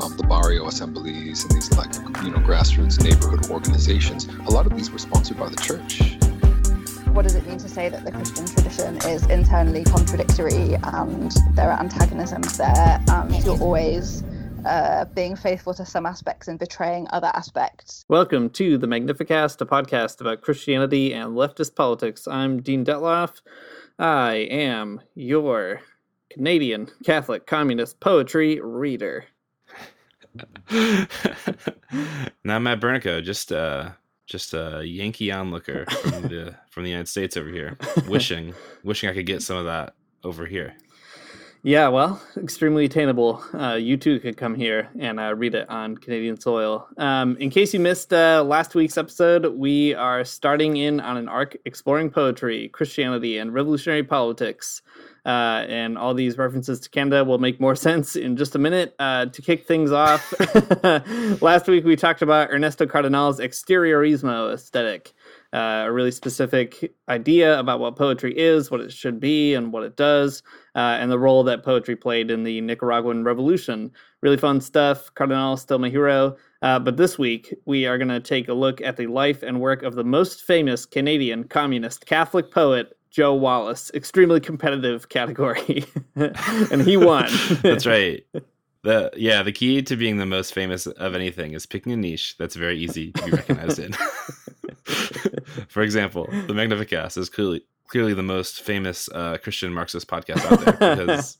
um, the barrio assemblies and these like you know grassroots neighborhood organizations, a lot of these were sponsored by the church. What does it mean to say that the Christian tradition is internally contradictory and there are antagonisms there and you're always uh, being faithful to some aspects and betraying other aspects. Welcome to the Magnificast, a podcast about Christianity and leftist politics. I'm Dean Detloff. I am your Canadian Catholic Communist poetry reader. Not Matt Bernico, just uh just a Yankee onlooker from the from the United States over here, wishing wishing I could get some of that over here. Yeah, well, extremely attainable. Uh, you too could come here and uh, read it on Canadian soil. Um, in case you missed uh, last week's episode, we are starting in on an arc exploring poetry, Christianity, and revolutionary politics. Uh, and all these references to Canada will make more sense in just a minute. Uh, to kick things off, last week we talked about Ernesto Cardenal's exteriorismo aesthetic uh, a really specific idea about what poetry is, what it should be, and what it does, uh, and the role that poetry played in the Nicaraguan Revolution. Really fun stuff. Cardenal still my hero. Uh, but this week, we are going to take a look at the life and work of the most famous Canadian communist Catholic poet, Joe Wallace. Extremely competitive category. and he won. That's right. The yeah, the key to being the most famous of anything is picking a niche that's very easy to be recognized in. For example, the Magnificast is clearly clearly the most famous uh, Christian Marxist podcast out there because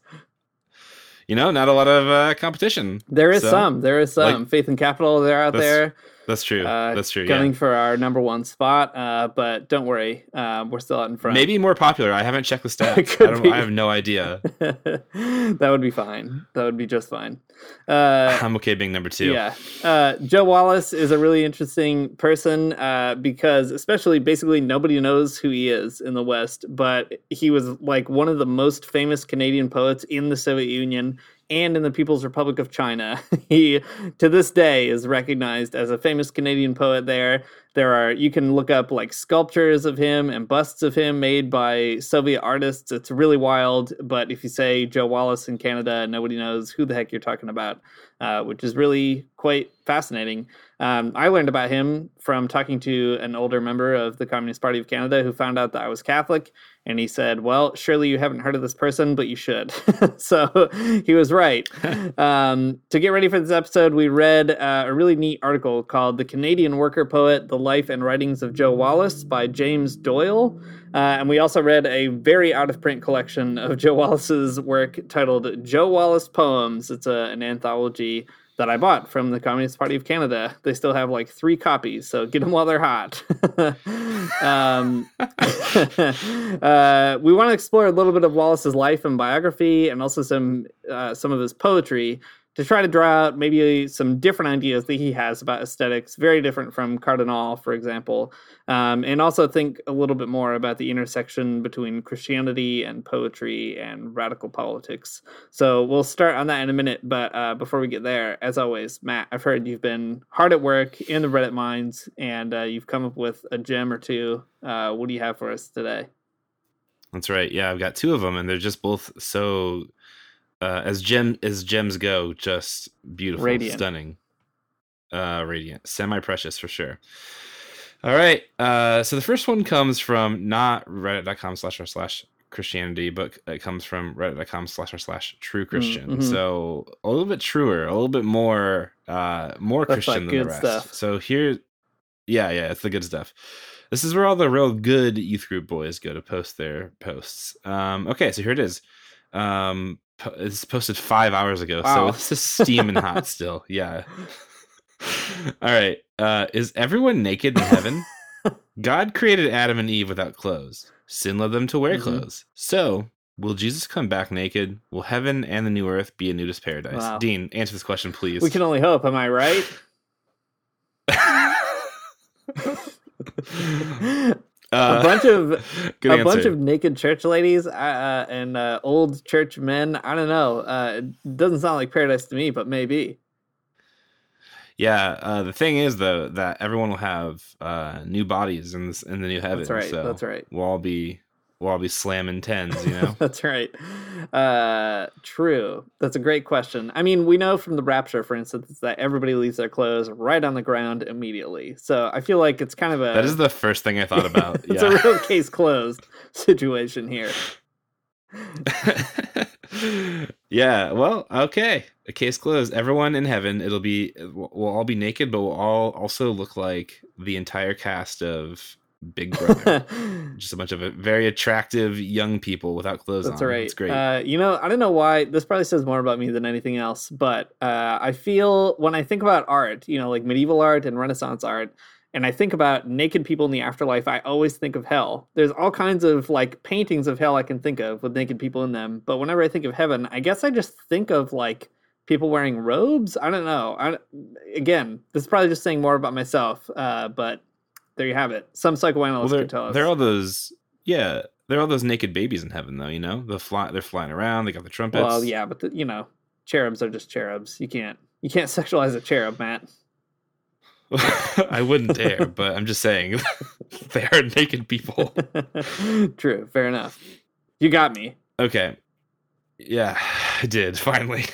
you know not a lot of uh, competition. There is so, some. There is some. Like, Faith and Capital, they're out there. That's true. Uh, that's true. Gunning yeah. for our number one spot, uh, but don't worry, uh, we're still out in front. Maybe more popular. I haven't checked the stats. I, I, have no idea. that would be fine. That would be just fine. Uh, I'm okay being number two. Yeah. Uh, Joe Wallace is a really interesting person uh, because, especially, basically nobody knows who he is in the West, but he was like one of the most famous Canadian poets in the Soviet Union and in the People's Republic of China. he, to this day, is recognized as a famous Canadian poet there. There are, you can look up like sculptures of him and busts of him made by Soviet artists. It's really wild. But if you say Joe Wallace in Canada, nobody knows who the heck you're talking about, uh, which is really quite fascinating. Um, I learned about him from talking to an older member of the Communist Party of Canada who found out that I was Catholic. And he said, Well, surely you haven't heard of this person, but you should. so he was right. Um, to get ready for this episode, we read uh, a really neat article called The Canadian Worker Poet The Life and Writings of Joe Wallace by James Doyle. Uh, and we also read a very out of print collection of Joe Wallace's work titled Joe Wallace Poems. It's a, an anthology that I bought from the Communist Party of Canada. They still have like three copies, so get them while they're hot. um, uh, we want to explore a little bit of Wallace's life and biography, and also some uh, some of his poetry to try to draw out maybe some different ideas that he has about aesthetics, very different from Cardenal, for example, um, and also think a little bit more about the intersection between Christianity and poetry and radical politics. So we'll start on that in a minute, but uh, before we get there, as always, Matt, I've heard you've been hard at work in the Reddit mines, and uh, you've come up with a gem or two. Uh, what do you have for us today? That's right. Yeah, I've got two of them, and they're just both so uh, as gem as gems go, just beautiful, radiant. stunning, uh, radiant, semi precious for sure. All right, uh, so the first one comes from not reddit.com slash r slash Christianity, but it comes from reddit.com slash r slash true mm, Christian. Mm-hmm. So a little bit truer, a little bit more uh more That's Christian than the rest. Stuff. So here Yeah, yeah, it's the good stuff. This is where all the real good youth group boys go to post their posts. Um, okay, so here it is. Um, it's posted five hours ago, wow. so this is steaming hot still. Yeah. All right. Uh, is everyone naked in heaven? God created Adam and Eve without clothes. Sin led them to wear mm-hmm. clothes. So, will Jesus come back naked? Will heaven and the new earth be a nudist paradise? Wow. Dean, answer this question, please. We can only hope. Am I right? Uh, a bunch of a answer. bunch of naked church ladies uh, uh, and uh, old church men. I don't know. Uh, it doesn't sound like paradise to me, but maybe. Yeah, uh, the thing is though that everyone will have new bodies in this in the new heaven. That's right. So that's right. We'll all be we'll all be slamming tens, you know? That's right. Uh, true. That's a great question. I mean, we know from the rapture, for instance, that everybody leaves their clothes right on the ground immediately. So I feel like it's kind of a. That is the first thing I thought about. it's yeah. a real case closed situation here. yeah, well, okay. A case closed. Everyone in heaven, it'll be, we'll all be naked, but we'll all also look like the entire cast of Big Brother. Just a bunch of very attractive young people without clothes That's on. right. It's great. Uh, you know, I don't know why. This probably says more about me than anything else, but uh, I feel when I think about art, you know, like medieval art and Renaissance art, and I think about naked people in the afterlife, I always think of hell. There's all kinds of like paintings of hell I can think of with naked people in them, but whenever I think of heaven, I guess I just think of like people wearing robes. I don't know. I, again, this is probably just saying more about myself, uh, but there you have it. Some psychoanalysts well, could tell us. There are all those, yeah, there are all those naked babies in heaven, though. You know, the fly, they're flying around. They got the trumpets. Well, yeah, but the, you know, cherubs are just cherubs. You can't, you can't sexualize a cherub, Matt. I wouldn't dare, but I'm just saying they are naked people. True, fair enough. You got me. Okay. Yeah, I did finally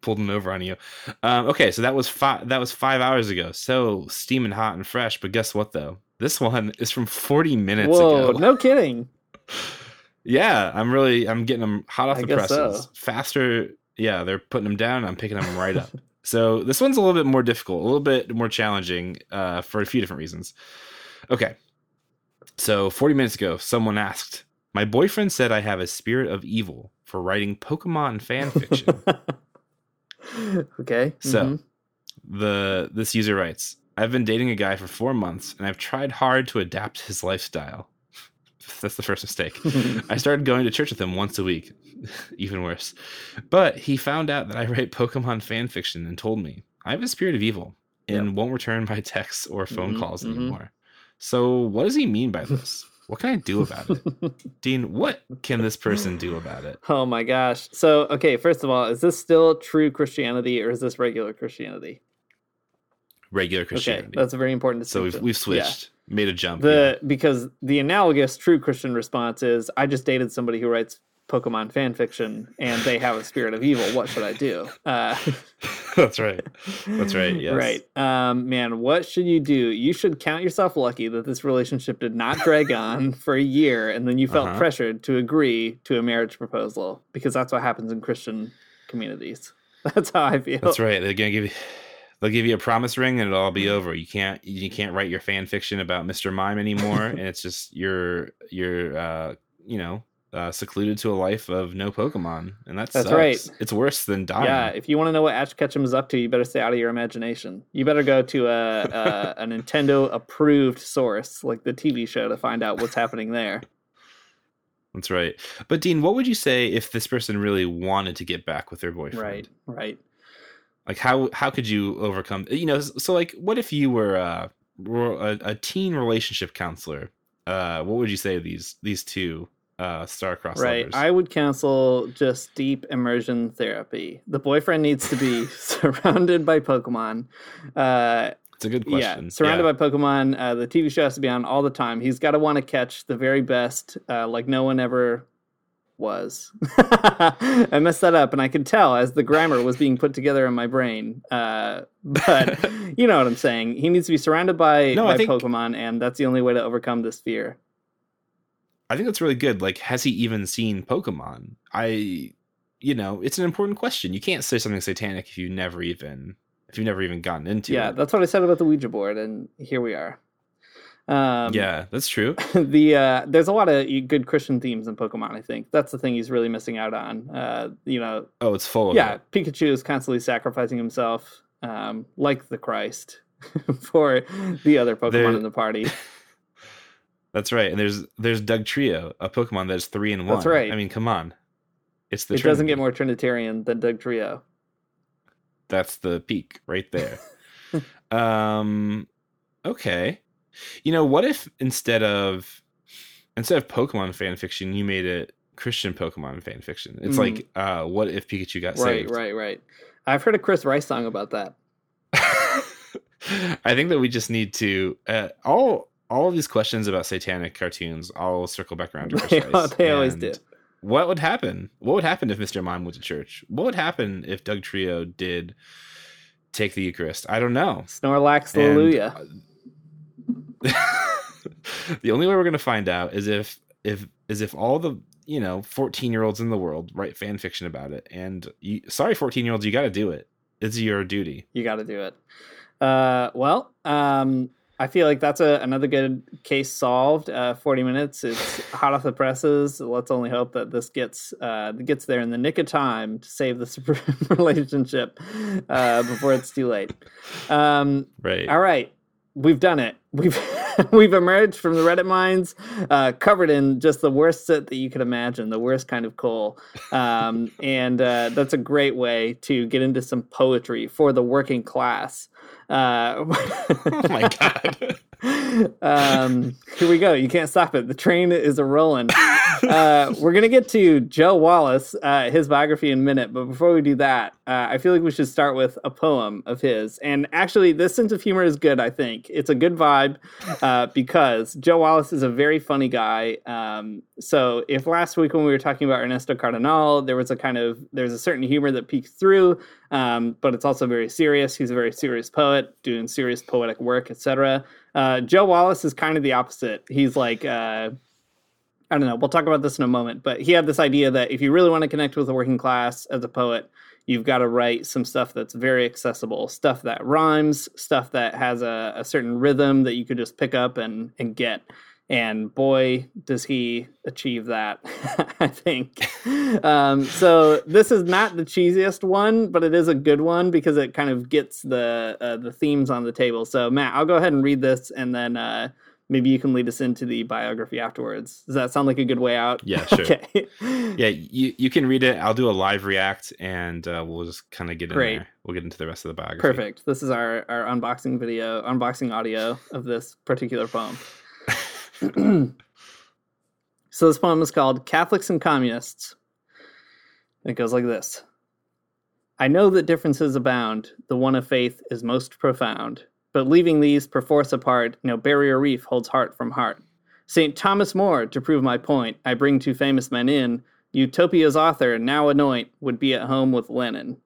pulled him over on you. Um, okay, so that was five. That was five hours ago. So steaming hot and fresh. But guess what though? This one is from 40 minutes Whoa, ago. No kidding. Yeah, I'm really I'm getting them hot off I the presses. So. Faster. Yeah, they're putting them down. I'm picking them right up. so this one's a little bit more difficult, a little bit more challenging uh, for a few different reasons. Okay. So 40 minutes ago, someone asked, "My boyfriend said I have a spirit of evil for writing Pokemon fan fiction." okay. So mm-hmm. the this user writes, I've been dating a guy for four months and I've tried hard to adapt his lifestyle. That's the first mistake. I started going to church with him once a week. Even worse. But he found out that I write Pokemon fan fiction and told me I have a spirit of evil and yep. won't return my texts or phone mm-hmm, calls mm-hmm. anymore. So, what does he mean by this? What can I do about it? Dean, what can this person do about it? Oh my gosh. So, okay, first of all, is this still true Christianity or is this regular Christianity? Regular Christianity. Okay, that's a very important So we've, we've switched, yeah. made a jump. The yeah. because the analogous true Christian response is I just dated somebody who writes Pokemon fan fiction and they have a spirit of evil. What should I do? Uh, That's right. That's right. Yes. Right. Um, man, what should you do? You should count yourself lucky that this relationship did not drag on for a year and then you felt uh-huh. pressured to agree to a marriage proposal because that's what happens in Christian communities. That's how I feel. That's right. They're gonna give you they'll give you a promise ring and it'll all be over. You can't you can't write your fan fiction about Mr. Mime anymore and it's just you're you're uh you know uh, secluded to a life of no Pokemon, and that's that's sucks. right. It's worse than dying. Yeah, if you want to know what Ash Ketchum is up to, you better stay out of your imagination. You better go to a a, a Nintendo approved source like the TV show to find out what's happening there. That's right. But Dean, what would you say if this person really wanted to get back with their boyfriend? Right, right. Like how how could you overcome? You know, so like, what if you were uh, a, a teen relationship counselor? Uh, what would you say to these these two uh, star-crossed right. Lovers. I would counsel just deep immersion therapy. The boyfriend needs to be surrounded by Pokemon. Uh, it's a good question. Yeah, surrounded yeah. by Pokemon. Uh, the TV show has to be on all the time. He's got to want to catch the very best, uh, like no one ever was. I messed that up, and I could tell as the grammar was being put together in my brain. Uh, but you know what I'm saying. He needs to be surrounded by, no, by think... Pokemon, and that's the only way to overcome this fear. I think that's really good. Like, has he even seen Pokemon? I, you know, it's an important question. You can't say something satanic if you never even if you've never even gotten into yeah, it. that's what I said about the Ouija board, and here we are. Um, yeah, that's true. the uh, there's a lot of good Christian themes in Pokemon. I think that's the thing he's really missing out on. Uh, you know, oh, it's full. yeah, it. Pikachu is constantly sacrificing himself, um, like the Christ, for the other Pokemon there, in the party. That's right. And there's there's Dugtrio, a Pokemon that's three in one. That's right. I mean, come on. It's the It Trinity. doesn't get more Trinitarian than Dugtrio. That's the peak right there. um okay. You know, what if instead of instead of Pokemon fan fiction, you made it Christian Pokemon fan fiction? It's mm. like uh what if Pikachu got right, saved? Right, right, right. I've heard a Chris Rice song about that. I think that we just need to uh, all all of these questions about satanic cartoons all circle back around to Chris Rice. they always do. What would happen? What would happen if Mr. Mime went to church? What would happen if Dugtrio did take the Eucharist? I don't know. Snorlax, hallelujah. the only way we're going to find out is if if is if all the you know 14 year olds in the world write fan fiction about it and you, sorry 14 year olds you got to do it it's your duty you got to do it uh, well um, I feel like that's a, another good case solved. Uh, Forty minutes. It's hot off the presses. Let's only hope that this gets uh, gets there in the nick of time to save this relationship uh, before it's too late. Um, right. All right. We've done it. We've we've emerged from the Reddit mines, uh, covered in just the worst sit that you could imagine, the worst kind of coal, um, and uh, that's a great way to get into some poetry for the working class. Uh, oh my god. um, here we go. You can't stop it. The train is a rolling. Uh, we're gonna get to Joe Wallace, uh, his biography in a minute, but before we do that, uh, I feel like we should start with a poem of his. And actually, this sense of humor is good. I think it's a good vibe uh, because Joe Wallace is a very funny guy. Um, so if last week when we were talking about Ernesto Cardenal, there was a kind of there's a certain humor that peeks through, um, but it's also very serious. He's a very serious poet doing serious poetic work, etc. Uh, Joe Wallace is kind of the opposite. He's like, uh, I don't know. We'll talk about this in a moment, but he had this idea that if you really want to connect with the working class as a poet, you've got to write some stuff that's very accessible, stuff that rhymes, stuff that has a, a certain rhythm that you could just pick up and and get and boy does he achieve that i think. Um, so this is not the cheesiest one but it is a good one because it kind of gets the uh, the themes on the table. So matt i'll go ahead and read this and then uh, maybe you can lead us into the biography afterwards. Does that sound like a good way out? Yeah sure. Okay. yeah you, you can read it. I'll do a live react and uh, we'll just kind of get in Great. there. We'll get into the rest of the biography. Perfect. This is our our unboxing video unboxing audio of this particular poem so this poem is called Catholics and Communists. It goes like this I know that differences abound, the one of faith is most profound. But leaving these perforce apart, no barrier reef holds heart from heart. St. Thomas More, to prove my point, I bring two famous men in. Utopia's author, now anoint, would be at home with Lenin.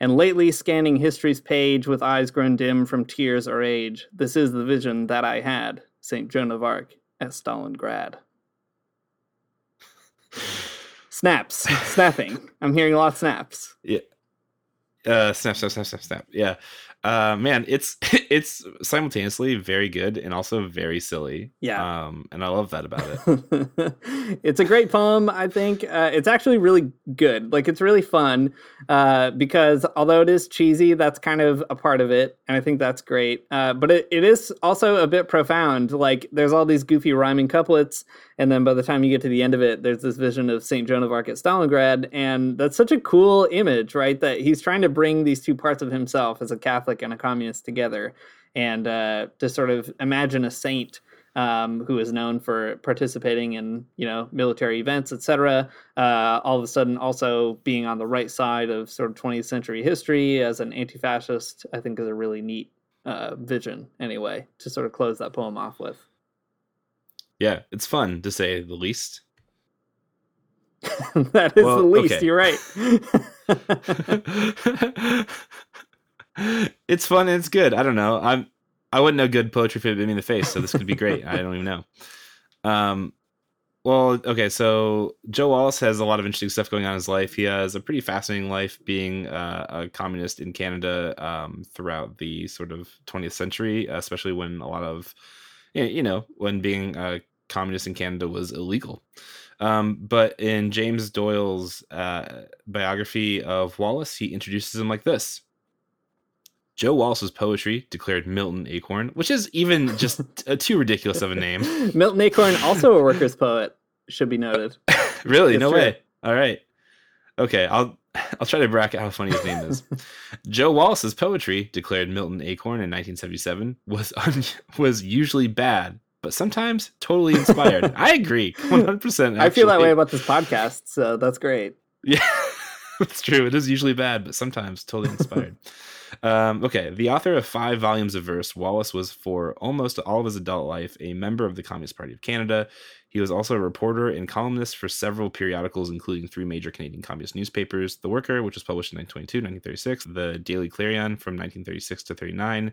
And lately scanning history's page with eyes grown dim from tears or age, this is the vision that I had, St. Joan of Arc at Stalingrad. snaps, snapping. I'm hearing a lot of snaps. Yeah. Uh, snap, snap, snap, snap, snap. Yeah uh man it's it's simultaneously very good and also very silly yeah. um and i love that about it. It's a great poem i think. Uh, it's actually really good. Like it's really fun uh because although it is cheesy that's kind of a part of it and i think that's great. Uh but it, it is also a bit profound. Like there's all these goofy rhyming couplets and then by the time you get to the end of it there's this vision of saint joan of arc at stalingrad and that's such a cool image right? That he's trying to bring these two parts of himself as a catholic Catholic and a communist together, and uh, to sort of imagine a saint um, who is known for participating in you know military events, etc. Uh, all of a sudden, also being on the right side of sort of 20th century history as an anti-fascist, I think is a really neat uh, vision. Anyway, to sort of close that poem off with. Yeah, it's fun to say the least. that is well, the least. Okay. You're right. it's fun and it's good. I don't know. I'm I wouldn't know good poetry if it hit me in the face, so this could be great. I don't even know. Um, well, okay, so Joe Wallace has a lot of interesting stuff going on in his life. He has a pretty fascinating life being uh, a communist in Canada um, throughout the sort of 20th century, especially when a lot of you know, when being a communist in Canada was illegal. Um, but in James Doyle's uh, biography of Wallace, he introduces him like this. Joe Wallace's poetry declared Milton Acorn, which is even just too ridiculous of a name. Milton Acorn, also a workers' poet, should be noted. really? It's no true. way. All right. Okay, I'll I'll try to bracket how funny his name is. Joe Wallace's poetry, declared Milton Acorn in 1977, was un- was usually bad, but sometimes totally inspired. I agree, 100. percent I feel that way about this podcast, so that's great. Yeah, that's true. It is usually bad, but sometimes totally inspired. Um, okay, the author of five volumes of verse, Wallace was for almost all of his adult life a member of the Communist Party of Canada. He was also a reporter and columnist for several periodicals, including three major Canadian communist newspapers The Worker, which was published in 1922 1936, the Daily Clarion from 1936 to 39,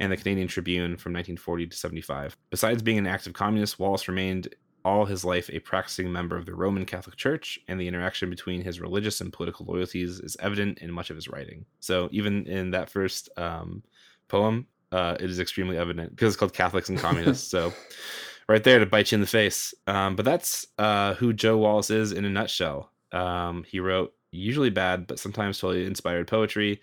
and the Canadian Tribune from 1940 to 75. Besides being an active communist, Wallace remained all his life a practicing member of the Roman Catholic Church, and the interaction between his religious and political loyalties is evident in much of his writing. So even in that first um, poem, uh, it is extremely evident because it's called Catholics and Communists. so right there to bite you in the face. Um, but that's uh, who Joe Wallace is in a nutshell. Um, he wrote usually bad, but sometimes totally inspired poetry.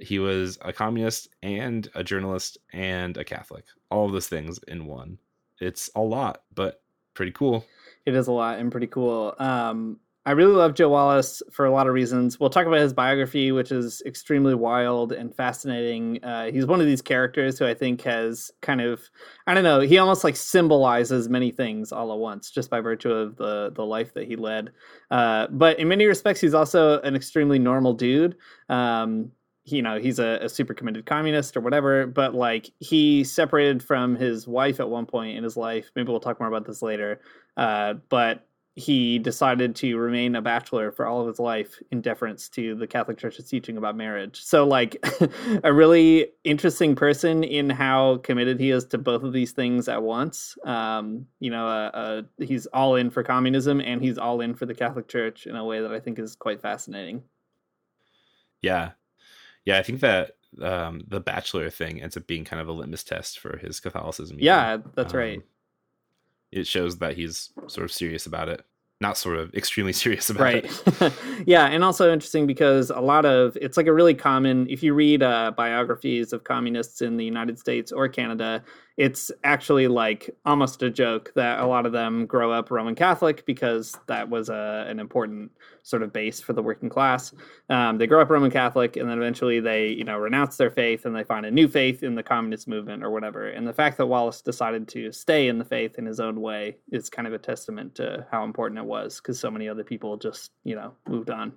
He was a communist and a journalist and a Catholic. All of those things in one. It's a lot, but pretty cool. It is a lot and pretty cool. Um, I really love Joe Wallace for a lot of reasons. We'll talk about his biography, which is extremely wild and fascinating. Uh, he's one of these characters who I think has kind of, I don't know, he almost like symbolizes many things all at once just by virtue of the the life that he led. Uh, but in many respects, he's also an extremely normal dude. Um, you know he's a, a, super committed communist or whatever but like he separated from his wife at one point in his life. Maybe we'll talk more about this later. Uh, but he decided to remain a bachelor for all of his life in deference to the catholic church's teaching about marriage. So like a really interesting person in how committed he is to both of these things at once. Um, you know uh, uh, he's all in for communism and he's all in for the catholic church in a way that i think is quite fascinating. Yeah yeah, I think that um, the bachelor thing ends up being kind of a litmus test for his Catholicism. Yeah, that's um, right. It shows that he's sort of serious about it not sort of extremely serious about right. it. yeah, and also interesting because a lot of it's like a really common if you read uh, biographies of communists in the United States or Canada, it's actually like almost a joke that a lot of them grow up Roman Catholic because that was a, an important sort of base for the working class. Um, they grow up Roman Catholic and then eventually they, you know, renounce their faith and they find a new faith in the communist movement or whatever. And the fact that Wallace decided to stay in the faith in his own way is kind of a testament to how important it was because so many other people just, you know, moved on.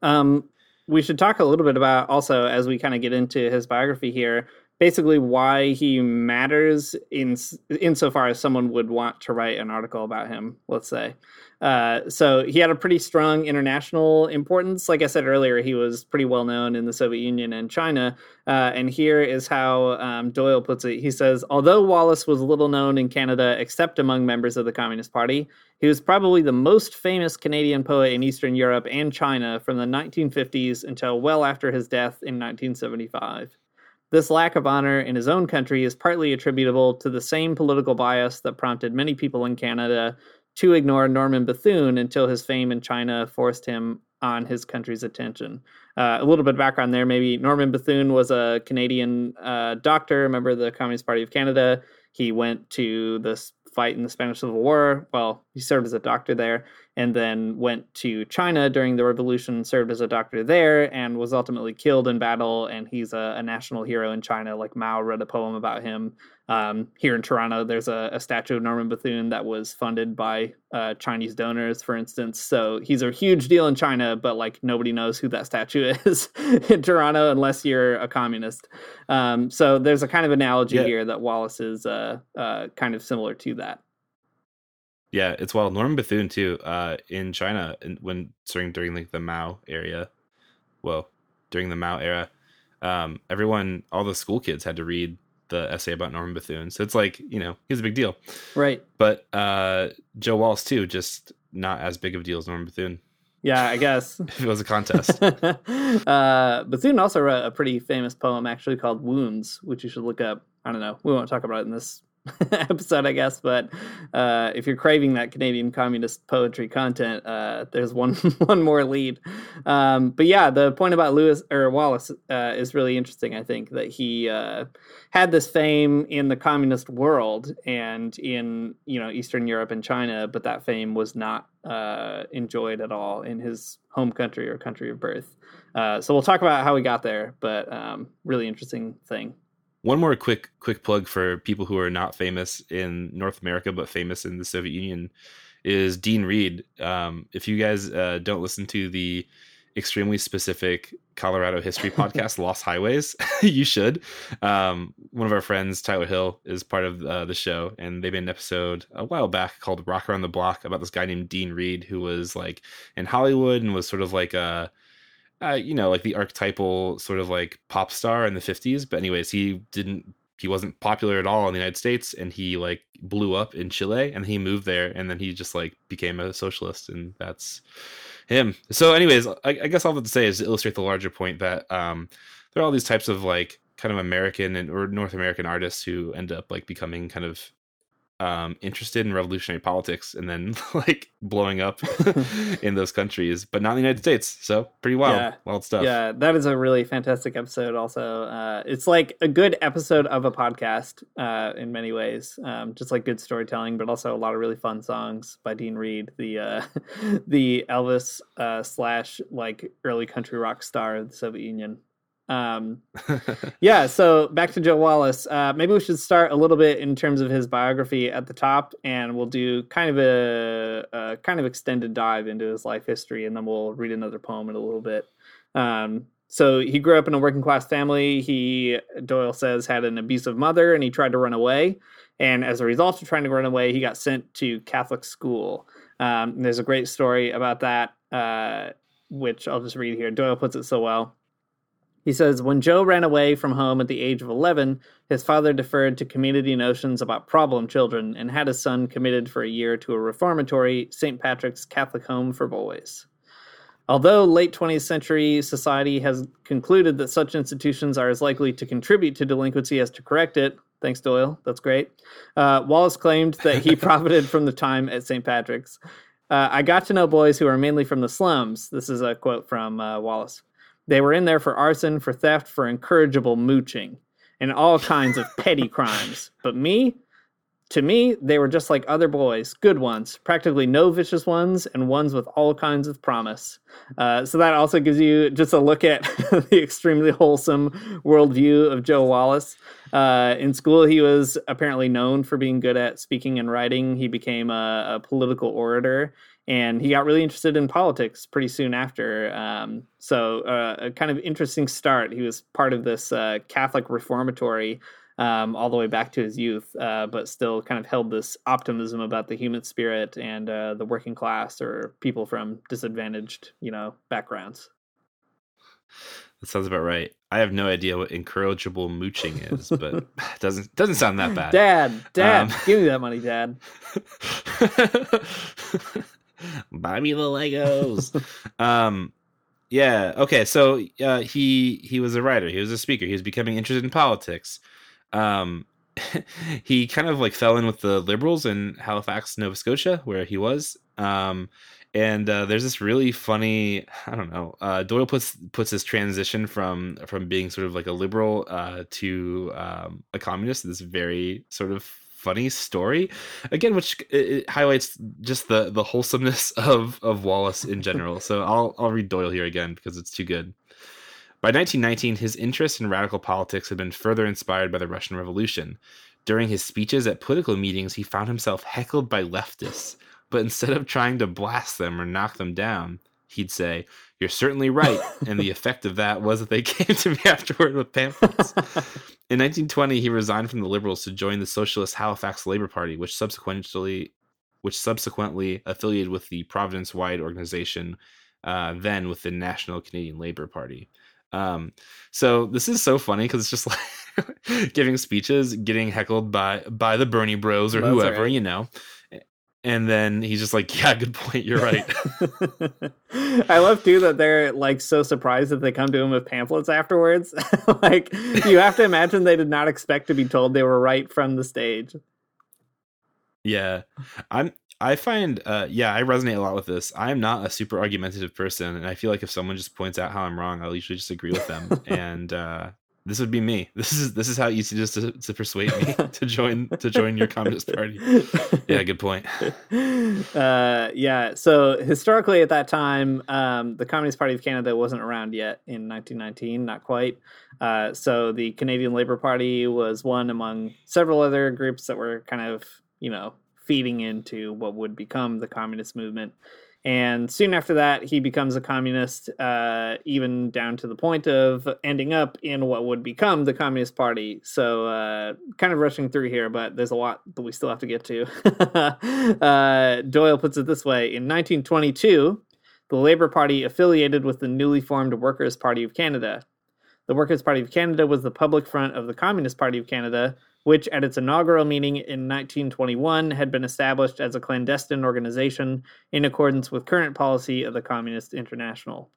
Um, we should talk a little bit about also as we kind of get into his biography here basically why he matters in insofar as someone would want to write an article about him let's say. Uh, so he had a pretty strong international importance. Like i said earlier he was pretty well known in the soviet union and china uh, and here is how um, doyle puts it. He says although wallace was little known in canada except among members of the communist party he was probably the most famous canadian poet in eastern europe and china from the 1950s until well after his death in 1975 this lack of honor in his own country is partly attributable to the same political bias that prompted many people in Canada to ignore Norman Bethune until his fame in China forced him on his country's attention. Uh, a little bit of background there, maybe. Norman Bethune was a Canadian uh, doctor, member of the Communist Party of Canada. He went to this fight in the Spanish Civil War. Well, he served as a doctor there and then went to China during the revolution, served as a doctor there, and was ultimately killed in battle. And he's a, a national hero in China. Like Mao wrote a poem about him. Um, here in Toronto, there's a, a, statue of Norman Bethune that was funded by uh, Chinese donors, for instance. So he's a huge deal in China, but like nobody knows who that statue is in Toronto unless you're a communist. Um, so there's a kind of analogy yeah. here that Wallace is uh, uh, kind of similar to that. Yeah, it's well Norman Bethune too. Uh, in China, when during during like the Mao area, well, during the Mao era, um, everyone, all the school kids had to read the essay about Norman Bethune. So it's like you know he's a big deal, right? But uh, Joe Wallace too, just not as big of a deal as Norman Bethune. Yeah, I guess if it was a contest. uh, Bethune also wrote a pretty famous poem actually called "Wounds," which you should look up. I don't know. We won't talk about it in this episode, I guess. But uh, if you're craving that Canadian communist poetry content, uh, there's one one more lead. Um, but yeah, the point about Lewis or Wallace uh, is really interesting. I think that he uh, had this fame in the communist world and in you know Eastern Europe and China, but that fame was not uh, enjoyed at all in his home country or country of birth. Uh, so we'll talk about how he got there, but um, really interesting thing. One more quick quick plug for people who are not famous in North America but famous in the Soviet Union is Dean Reed. Um, if you guys uh, don't listen to the extremely specific Colorado history podcast, Lost Highways, you should. Um, one of our friends, Tyler Hill, is part of uh, the show, and they made an episode a while back called "Rock Around the Block" about this guy named Dean Reed, who was like in Hollywood and was sort of like a uh, you know, like the archetypal sort of like pop star in the 50s. But, anyways, he didn't, he wasn't popular at all in the United States and he like blew up in Chile and he moved there and then he just like became a socialist and that's him. So, anyways, I, I guess all I have to say is to illustrate the larger point that um, there are all these types of like kind of American and or North American artists who end up like becoming kind of um, interested in revolutionary politics and then like blowing up in those countries, but not in the United States. So pretty wild, yeah. wild stuff. Yeah, that is a really fantastic episode. Also, uh, it's like a good episode of a podcast uh, in many ways, um, just like good storytelling, but also a lot of really fun songs by Dean Reed, the uh, the Elvis uh, slash like early country rock star of the Soviet Union. Um, yeah, so back to Joe Wallace. Uh, maybe we should start a little bit in terms of his biography at the top, and we'll do kind of a, a kind of extended dive into his life history, and then we'll read another poem in a little bit. Um, so he grew up in a working class family. He Doyle says had an abusive mother, and he tried to run away. And as a result of trying to run away, he got sent to Catholic school. Um, there's a great story about that, uh, which I'll just read here. Doyle puts it so well. He says, When Joe ran away from home at the age of 11, his father deferred to community notions about problem children and had his son committed for a year to a reformatory St. Patrick's Catholic home for boys. Although late 20th century society has concluded that such institutions are as likely to contribute to delinquency as to correct it, thanks Doyle, that's great, uh, Wallace claimed that he profited from the time at St. Patrick's. Uh, I got to know boys who are mainly from the slums. This is a quote from uh, Wallace. They were in there for arson, for theft, for incorrigible mooching, and all kinds of petty crimes. But me, to me, they were just like other boys, good ones, practically no vicious ones, and ones with all kinds of promise. Uh, so that also gives you just a look at the extremely wholesome worldview of Joe Wallace. Uh, in school, he was apparently known for being good at speaking and writing. He became a, a political orator and he got really interested in politics pretty soon after. Um, so, uh, a kind of interesting start. He was part of this uh, Catholic reformatory um, all the way back to his youth, uh, but still kind of held this optimism about the human spirit and uh, the working class or people from disadvantaged, you know, backgrounds. That sounds about right. I have no idea what incorrigible mooching is, but doesn't doesn't sound that bad. Dad, Dad, um, give me that money, Dad. buy me the Legos. um, yeah. Okay. So uh, he he was a writer. He was a speaker. He was becoming interested in politics. Um, he kind of like fell in with the liberals in Halifax, Nova Scotia, where he was. Um, and uh, there's this really funny i don't know uh, doyle puts puts this transition from from being sort of like a liberal uh, to um, a communist this very sort of funny story. Again which uh, it highlights just the the wholesomeness of of wallace in general. So i'll i'll read doyle here again because it's too good. By 1919 his interest in radical politics had been further inspired by the russian revolution. During his speeches at political meetings he found himself heckled by leftists but instead of trying to blast them or knock them down he'd say you're certainly right. and the effect of that was that they came to me afterward with pamphlets. In 1920, he resigned from the Liberals to join the Socialist Halifax Labor Party, which subsequently, which subsequently affiliated with the Providence-wide organization, uh, then with the National Canadian Labor Party. Um, so this is so funny because it's just like giving speeches, getting heckled by by the Bernie Bros or That's whoever, right. you know, and then he's just like, "Yeah, good point. You're right." I love too that they're like so surprised that they come to him with pamphlets afterwards. like you have to imagine they did not expect to be told they were right from the stage. Yeah, I'm. I find, uh, yeah, I resonate a lot with this. I'm not a super argumentative person, and I feel like if someone just points out how I'm wrong, I'll usually just agree with them. and uh, this would be me. This is this is how easy it is to, to persuade me to join to join your communist party. Yeah, good point. Uh, yeah. So historically, at that time, um, the Communist Party of Canada wasn't around yet in 1919, not quite. Uh, so the Canadian Labour Party was one among several other groups that were kind of, you know, feeding into what would become the communist movement. And soon after that, he becomes a communist, uh, even down to the point of ending up in what would become the Communist Party. So, uh, kind of rushing through here, but there's a lot that we still have to get to. uh, Doyle puts it this way In 1922, the Labour Party affiliated with the newly formed Workers' Party of Canada. The Workers' Party of Canada was the public front of the Communist Party of Canada, which at its inaugural meeting in 1921 had been established as a clandestine organization in accordance with current policy of the Communist International.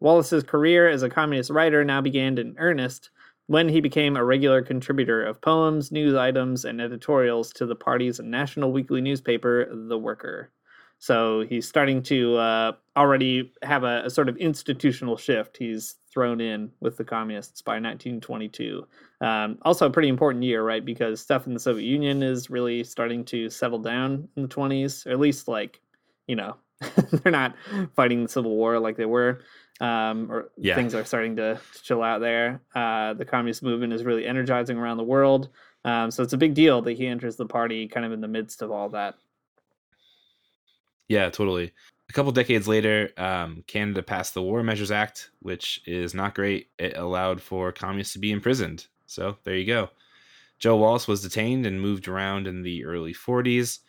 Wallace's career as a communist writer now began in earnest when he became a regular contributor of poems, news items, and editorials to the party's national weekly newspaper, The Worker. So he's starting to uh, already have a, a, sort of institutional shift. He's thrown in with the communists by 1922. Um, also, a pretty important year, right? Because stuff in the Soviet Union is really starting to settle down in the 20s, or at least like, you know, they're not fighting the Civil War like they were. Um, or yeah. things are starting to, to chill out there. Uh, the communist movement is really energizing around the world. Um, so it's a big deal that he enters the party kind of in the midst of all that. Yeah, totally. A couple decades later, um, Canada passed the War Measures Act, which is not great. It allowed for communists to be imprisoned. So there you go. Joe Wallace was detained and moved around in the early 40s.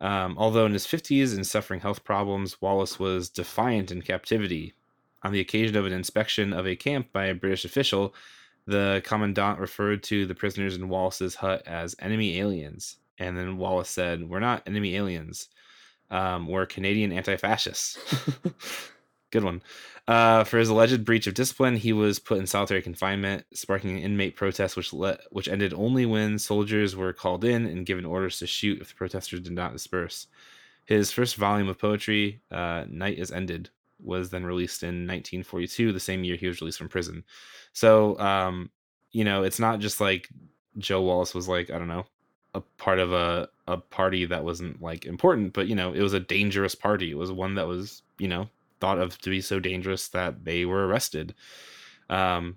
Um, although in his 50s and suffering health problems, Wallace was defiant in captivity. On the occasion of an inspection of a camp by a British official, the commandant referred to the prisoners in Wallace's hut as enemy aliens. And then Wallace said, We're not enemy aliens um, were Canadian anti fascists. Good one. Uh, for his alleged breach of discipline, he was put in solitary confinement, sparking an inmate protest, which let, which ended only when soldiers were called in and given orders to shoot if the protesters did not disperse. His first volume of poetry, uh, "Night Is Ended," was then released in 1942, the same year he was released from prison. So, um, you know, it's not just like Joe Wallace was like, I don't know, a part of a a party that wasn't like important, but you know, it was a dangerous party. It was one that was, you know, thought of to be so dangerous that they were arrested. Um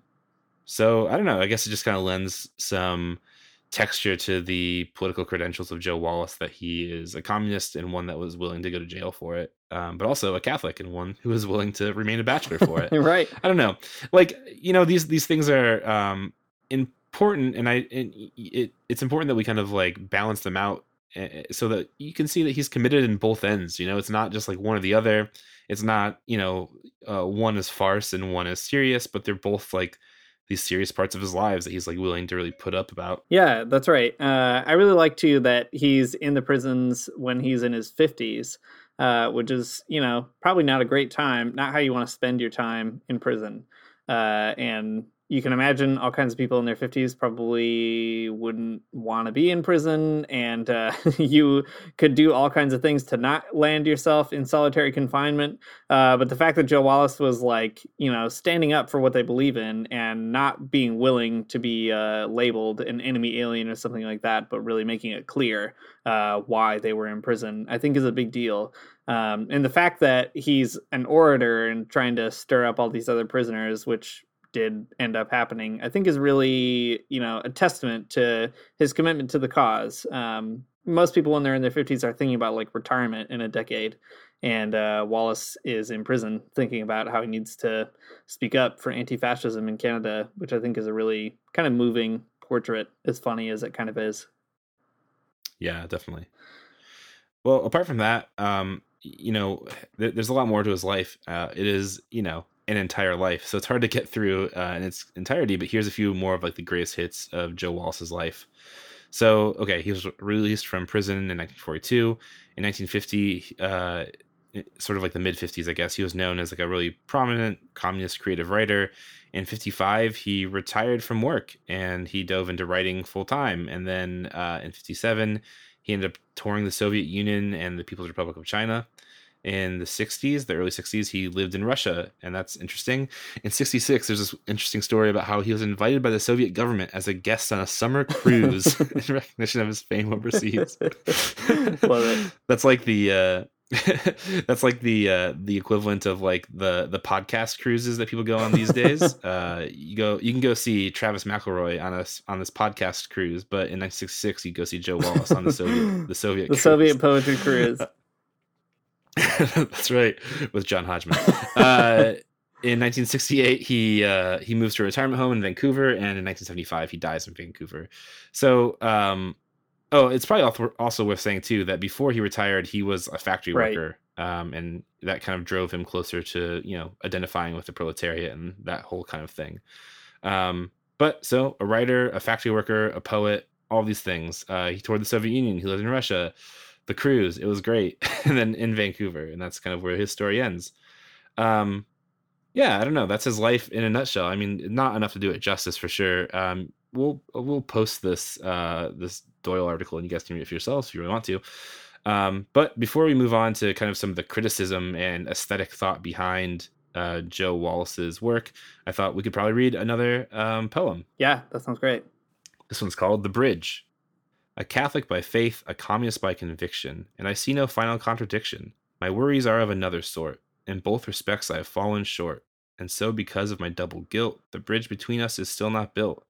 so I don't know, I guess it just kind of lends some texture to the political credentials of Joe Wallace that he is a communist and one that was willing to go to jail for it, um, but also a Catholic and one who was willing to remain a bachelor for it. right. I don't know. Like, you know, these these things are um, important and i and it it's important that we kind of like balance them out so that you can see that he's committed in both ends you know? It's not just like one or the other. It's not you know uh, one is farce and one is serious but they're both like these serious parts of his lives that he's like willing to really put up about. Yeah that's right. Uh, i really like too that he's in the prisons when he's in his 50s uh, which is you know probably not a great time not how you want to spend your time in prison uh, and you can imagine all kinds of people in their 50s probably wouldn't want to be in prison and uh, you could do all kinds of things to not land yourself in solitary confinement uh, but the fact that joe wallace was like you know standing up for what they believe in and not being willing to be uh, labeled an enemy alien or something like that but really making it clear uh, why they were in prison i think is a big deal. Um, and the fact that he's an orator and trying to stir up all these other prisoners which did end up happening, I think is really, you know, a testament to his commitment to the cause. Um, most people when they're in their 50s are thinking about like retirement in a decade and uh, wallace is in prison thinking about how he needs to speak up for anti-fascism in canada which i think is a really kind of moving portrait as funny as it kind of is. Yeah definitely. Well apart from that um, you know th- there's a lot more to his life. Uh, it is you know an entire life. So it's hard to get through uh, in its entirety. But here's a few more of like the greatest hits of Joe Wallace's life. So okay, he was released from prison in 1942. In 1950, uh, sort of like the mid 50s, I guess he was known as like a really prominent communist creative writer. In 55, he retired from work and he dove into writing full time. And then uh, in 57, He ended up touring the Soviet Union and the People's Republic of China. In the 60s, the early 60s, he lived in Russia, and that's interesting. In 66, there's this interesting story about how he was invited by the Soviet government as a guest on a summer cruise in recognition of his fame overseas. That's like the uh, that's like the uh, the equivalent of like the the podcast cruises that people go on these days. uh, you go you can go see Travis McElroy on us on this podcast cruise, but in 1966 you go see Joe Wallace on the Soviet the Soviet the cruise. Soviet poetry cruise. that's right, with John Hodgman. Uh, in 1968, he uh, he moves to a retirement home in Vancouver, and in 1975 he dies in Vancouver. So um, Oh, it's probably also worth saying too that before he retired, he was a factory right. worker, um, and that kind of drove him closer to you know identifying with the proletariat and that whole kind of thing. Um, but so a writer, a factory worker, a poet, all these things. Uh, he toured the Soviet Union. He lived in Russia. The cruise, it was great, and then in Vancouver, and that's kind of where his story ends. Um, yeah, I don't know. That's his life in a nutshell. I mean, not enough to do it justice for sure. Um, we'll we'll post this uh, this Doyle article, and you guys can read it for yourselves if you really want to. Um, but before we move on to kind of some of the criticism and aesthetic thought behind uh, Joe Wallace's work, I thought we could probably read another um, poem. Yeah, that sounds great. This one's called The Bridge. A Catholic by faith, a communist by conviction, and I see no final contradiction. My worries are of another sort. In both respects, I have fallen short, and so because of my double guilt, the bridge between us is still not built.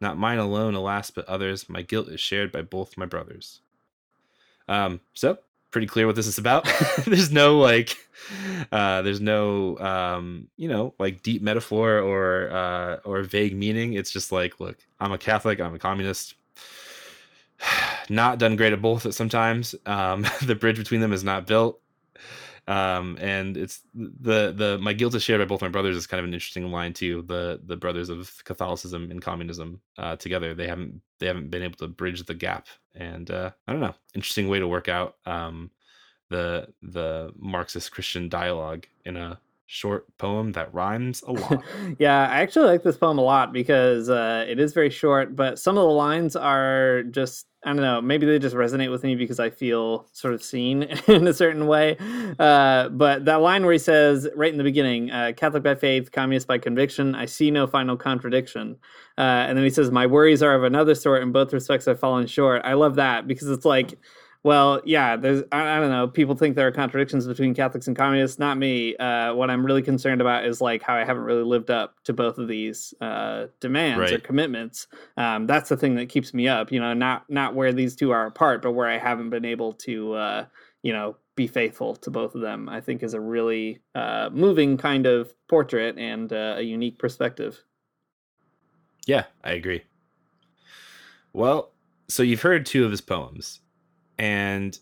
Not mine alone, alas, but others. My guilt is shared by both my brothers. Um, so pretty clear what this is about. there's no like, uh, there's no um, you know, like deep metaphor or uh, or vague meaning. It's just like, look, I'm a Catholic, I'm a communist. Not done great at both at sometimes. Um, the bridge between them is not built um, and it's the the my guilt is shared by both my brothers is kind of an interesting line too. The the brothers of Catholicism and communism uh, together they haven't they haven't been able to bridge the gap, and uh, I don't know, interesting way to work out um, the the Marxist Christian dialogue in a short poem that rhymes a lot. yeah, I actually like this poem a lot because uh, it is very short, but some of the lines are just I don't know, maybe they just resonate with me because I feel sort of seen in a certain way. Uh, but that line where he says, right in the beginning, uh, Catholic by faith, communist by conviction, I see no final contradiction. Uh, and then he says, My worries are of another sort. In both respects, I've fallen short. I love that because it's like, well, yeah, there's I, I, don't know. People think there are contradictions between Catholics and communists. Not me. Uh, what I'm really concerned about is like how I haven't really lived up to both of these uh, demands right. or commitments. Um, that's the thing that keeps me up. You know, not not where these two are apart, but where I haven't been able to, uh, you know, be faithful to both of them. I think is a really uh, moving kind of portrait and uh, a unique perspective. Yeah, I agree. Well, so you've heard two of his poems and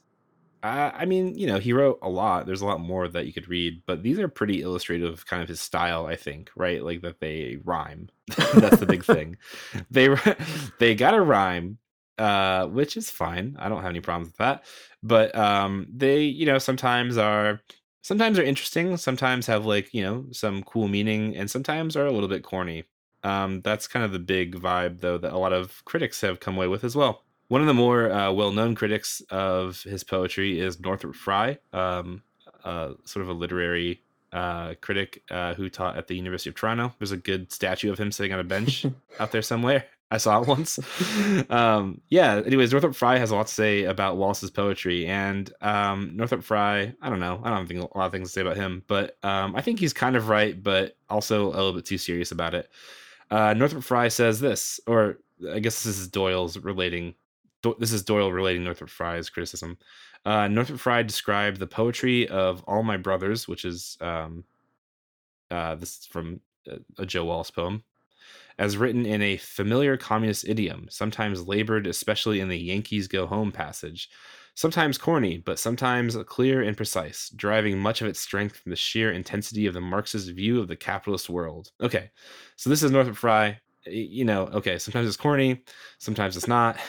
uh, I mean, you know, he wrote a lot. There's a lot more that you could read, but these are pretty illustrative, of kind of his style, I think, right? Like that they rhyme. That's the big thing. They they got a rhyme, uh, which is fine. I don't have any problems with that. But um, they, you know, sometimes are sometimes are interesting. Sometimes have like you know some cool meaning, and sometimes are a little bit corny. Um, that's kind of the big vibe, though, that a lot of critics have come away with as well. One of the more uh, well-known critics of his poetry is Northrop Frye, um, uh, sort of a literary uh, critic uh, who taught at the University of Toronto. There's a good statue of him sitting on a bench out there somewhere. I saw it once. um, yeah. Anyways, Northrop Frye has a lot to say about Wallace's poetry, and um, Northrop Frye. I don't know. I don't think a lot of things to say about him, but um, I think he's kind of right, but also a little bit too serious about it. Uh, Northrop Frye says this, or I guess this is Doyle's relating this is Doyle relating Northrop Frye's criticism. Uh, Northrop Frye described the poetry of All My Brothers, which is um, uh, this is from a Joe Wallace poem, as written in a familiar communist idiom, sometimes labored, especially in the Yankees Go Home passage. Sometimes corny, but sometimes clear and precise, deriving much of its strength from the sheer intensity of the Marxist view of the capitalist world. Okay, so this is Northrop Frye you know, okay, sometimes it's corny, sometimes it's not.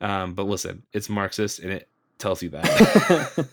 Um, but listen, it's Marxist and it tells you that.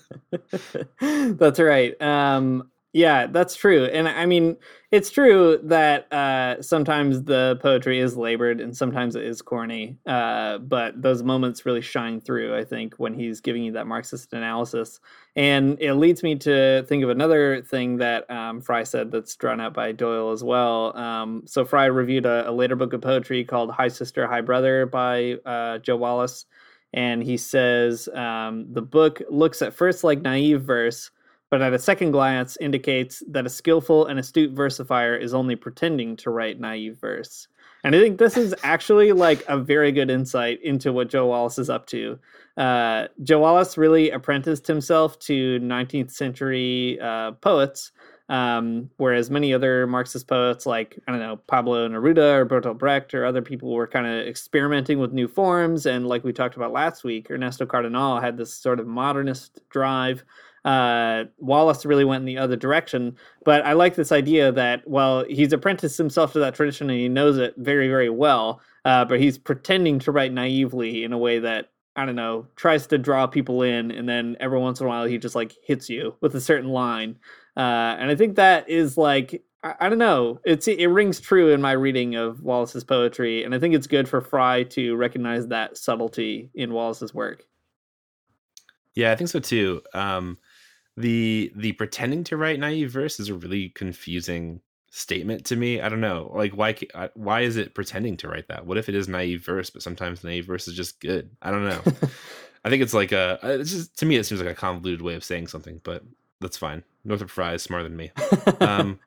That's right. Um, Yeah, that's true. And I mean, it's true that uh, sometimes the poetry is labored and sometimes it is corny. Uh, but those moments really shine through, I think, when he's giving you that Marxist analysis. And it leads me to think of another thing that um, Frye said that's drawn out by Doyle as well. Um, so Frye reviewed a, a, later book of poetry called Hi Sister, Hi Brother by uh, Joe Wallace. And he says um, the book looks at first like naive verse but at a second glance indicates that a skillful and astute versifier is only pretending to write naive verse. And I think this is actually like a very good insight into what Joe Wallace is up to. Uh, Joe Wallace really apprenticed himself to 19th century uh, poets, um, whereas many other Marxist poets, like, I don't know, Pablo Neruda or Bertolt Brecht or other people, were kind of experimenting with new forms. And like we talked about last week, Ernesto Cardenal had this sort of modernist drive uh, Wallace really went in the other direction. But I like this idea that, well, he's apprenticed himself to that tradition and he knows it very, very well. Uh, but he's pretending to write naively in a way that, I don't know, tries to draw people in. And then every once in a while, he just like hits you with a certain line. Uh, and I think that is like, I, I don't know, it's it rings true in my reading of Wallace's poetry. And I think it's good for Frye to recognize that subtlety in Wallace's work. Yeah, I think so too. Um, the the pretending to write naive verse is a really confusing statement to me. I don't know, like why why is it pretending to write that? What if it is naive verse, but sometimes naive verse is just good? I don't know. I think it's like a it's just to me it seems like a convoluted way of saying something, but that's fine. Northrop Frye is smarter than me. um,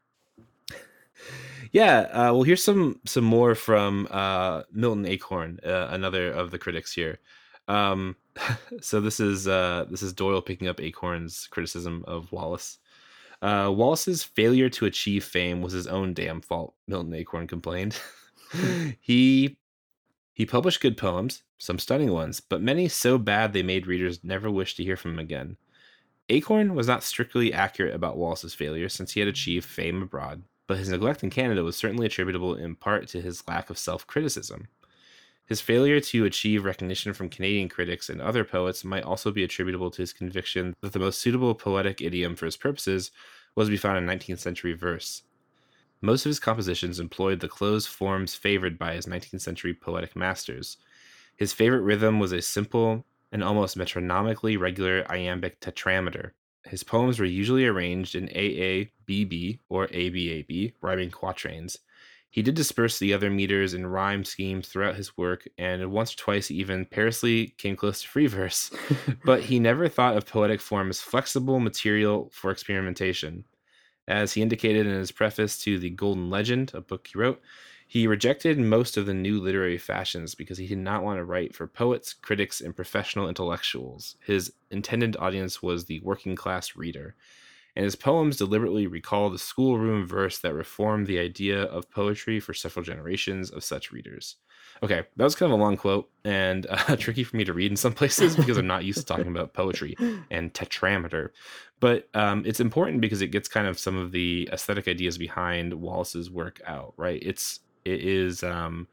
yeah, uh, well, here's some some more from uh, Milton Acorn, uh, another of the critics here. Um, so this is uh, this is Doyle picking up Acorn's criticism of Wallace. Uh, Wallace's failure to achieve fame was his own damn fault. Milton Acorn complained. he he published good poems, some stunning ones, but many so bad they made readers never wish to hear from him again. Acorn was not strictly accurate about Wallace's failure since he had achieved fame abroad, but his neglect in Canada was certainly attributable in part to his lack of self criticism. His failure to achieve recognition from Canadian critics and other poets might also be attributable to his conviction that the most suitable poetic idiom for his purposes was to be found in 19th century verse. Most of his compositions employed the closed forms favored by his 19th century poetic masters. His favorite rhythm was a simple and almost metronomically regular iambic tetrameter. His poems were usually arranged in AABB or ABAB, rhyming quatrains, he did disperse the other meters and rhyme schemes throughout his work, and once or twice even perilously came close to free verse, but he never thought of poetic form as flexible material for experimentation. As he indicated in his preface to The Golden Legend, a book he wrote, he rejected most of the new literary fashions because he did not want to write for poets, critics, and professional intellectuals. His intended audience was the working class reader and his poems deliberately recall the schoolroom verse that reformed the idea of poetry for several generations of such readers. Okay, that was kind of a long quote and uh, tricky for me to read in some places because I'm not used to talking about poetry and tetrameter. But um, it's important because it gets kind of some of the aesthetic ideas behind Wallace's work out, right? It's it is um,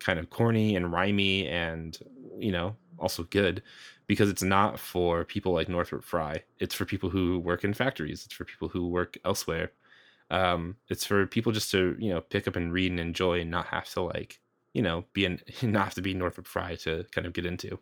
kind of corny and rhymy and you know also good because it's not for people like Northrop Frye. It's for people who work in factories. It's for people who work elsewhere. Um, it's for people just to you know pick up and read and enjoy and not have to like you know be in not have to be Northrop Frye to kind of get into.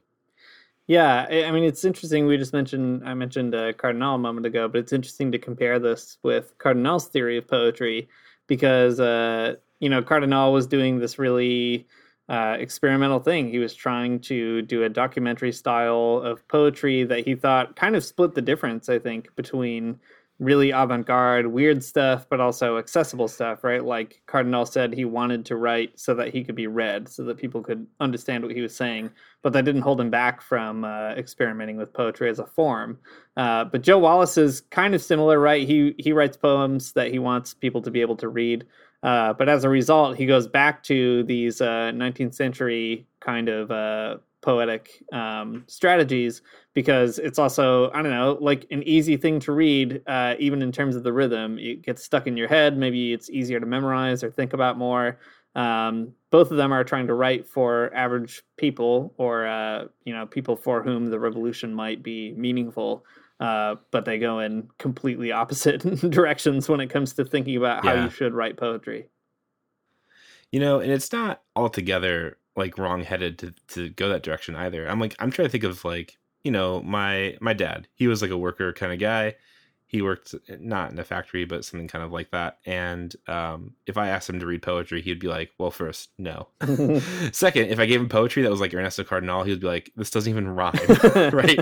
Yeah, I mean it's interesting. We just mentioned I mentioned uh, Cardenal a moment ago, but it's interesting to compare this with Cardenal's theory of poetry because uh, you know Cardenal was doing this really uh, experimental thing. He was trying to do a documentary style of poetry that he thought kind of split the difference, I think, between really avant garde, weird stuff, but also accessible stuff, right? Like Cardenal said, he wanted to write so that he could be read, so that people could understand what he was saying, but that didn't hold him back from uh, experimenting with poetry as a form. Uh, but Joe Wallace is kind of similar, right? He he writes poems that he wants people to be able to read. Uh, but as a result, he goes back to these uh, 19th century kind of uh, poetic um, strategies because it's also, I don't know, like an easy thing to read, uh, even in terms of the rhythm. It gets stuck in your head. Maybe it's easier to memorize or think about more. Um, both of them are trying to write for average people or, uh, you know, people for whom the revolution might be meaningful. Uh, but they go in completely opposite directions when it comes to thinking about how Yeah. you should write poetry. You know, and it's not altogether like wrong-headed to to go that direction either. I'm like I'm trying to think of like, you know, my my dad. He was like a worker kind of guy. He worked not in a factory, but something kind of like that. And um, if I asked him to read poetry, he'd be like, "Well, first, no. Second, if I gave him poetry that was like Ernesto Cardenal, he would be like, "This doesn't even rhyme." right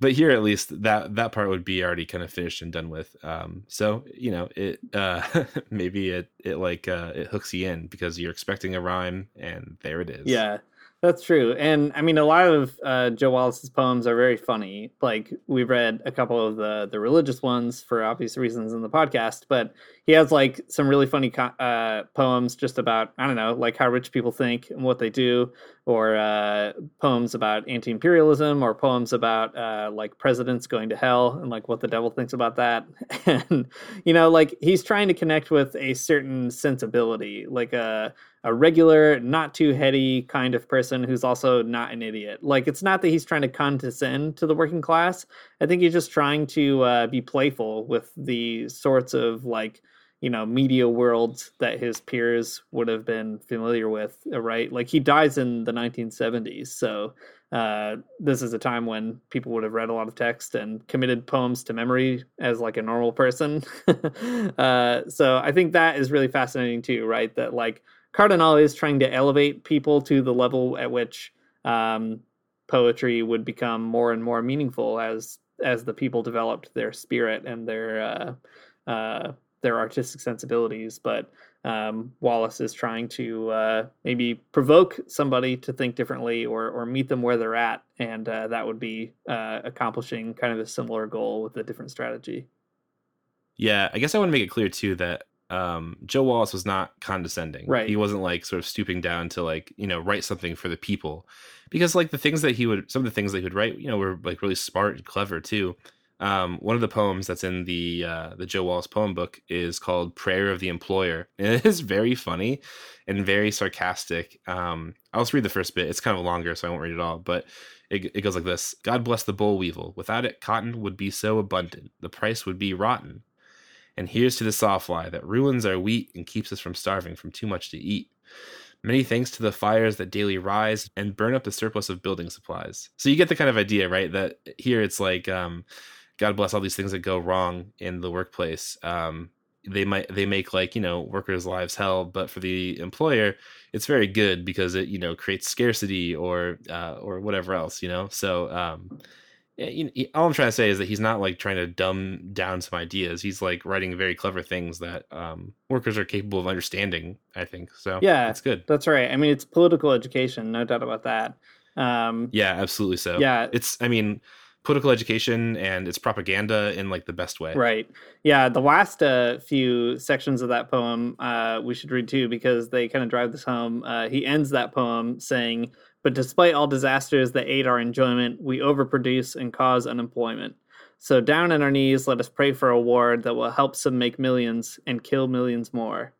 but here at least that that part would be already kind of finished and done with um so you know it uh maybe it it like uh it hooks you in because you're expecting a rhyme and there it is Yeah, that's true. And I mean, a lot of uh, Joe Wallace's poems are very funny. Like we've read a couple of the the religious ones for obvious reasons in the podcast, but he has like some really funny co- uh, poems just about I don't know, like how rich people think and what they do, or uh, poems about anti-imperialism, or poems about uh, like presidents going to hell and like what the devil thinks about that. and you know, like he's trying to connect with a certain sensibility, like a a regular, not too heady kind of person who's also not an idiot. Like it's not that he's trying to condescend to the working class. I think he's just trying to uh, be playful with the sorts of like you know media worlds that his peers would have been familiar with. uh, Right? Like he dies in the 1970s, so uh, this is a time when people would have read a lot of text and committed poems to memory as like a normal person. uh, so I think that is really fascinating too, right? That like Cardenal is trying to elevate people to the level at which um, poetry would become more and more meaningful as as the people developed their spirit and their uh, uh, their artistic sensibilities. But um, Wallace is trying to uh, maybe provoke somebody to think differently or or meet them where they're at, and uh, that would be uh, accomplishing kind of a similar goal with a different strategy. yeah i guess i want to make it clear too that um joe wallace was not condescending. Right. he wasn't like sort of stooping down to like you know write something for the people. Because like the things that he would some of the things that he would write you know were like really smart and clever too. Um one of the poems that's in the uh the joe wallace poem book is called prayer of the employer. And it is very funny and very sarcastic. Um i'll just read the first bit. It's kind of longer so i won't read it all but it, it goes like this. God bless the boll weevil. Without it cotton would be so abundant. The price would be rotten and here's to the sawfly that ruins our wheat and keeps us from starving from too much to eat. Many thanks to the fires that daily rise and burn up the surplus of building supplies. So you get the kind of idea, right? That here it's like, um, God bless all these things that go wrong in the workplace. Um, they might they make like you know workers' lives hell, but for the employer, it's very good because it you know creates scarcity or uh, or whatever else, you know. So um, you know, all I'm trying to say is that he's not like trying to dumb down some ideas. He's like writing very clever things that um, workers are capable of understanding. I think so. Yeah, it's good. That's right. I mean, it's political education, no doubt about that. Um, Yeah, absolutely. So Yeah. it's I mean, political education and it's propaganda in like the best way. Right. Yeah. The last uh, few sections of that poem uh, we should read too because they kind of drive this home. Uh, he ends that poem saying, But despite all disasters that aid our enjoyment, we overproduce and cause unemployment. So down on our knees, let us pray for a war that will help some make millions and kill millions more.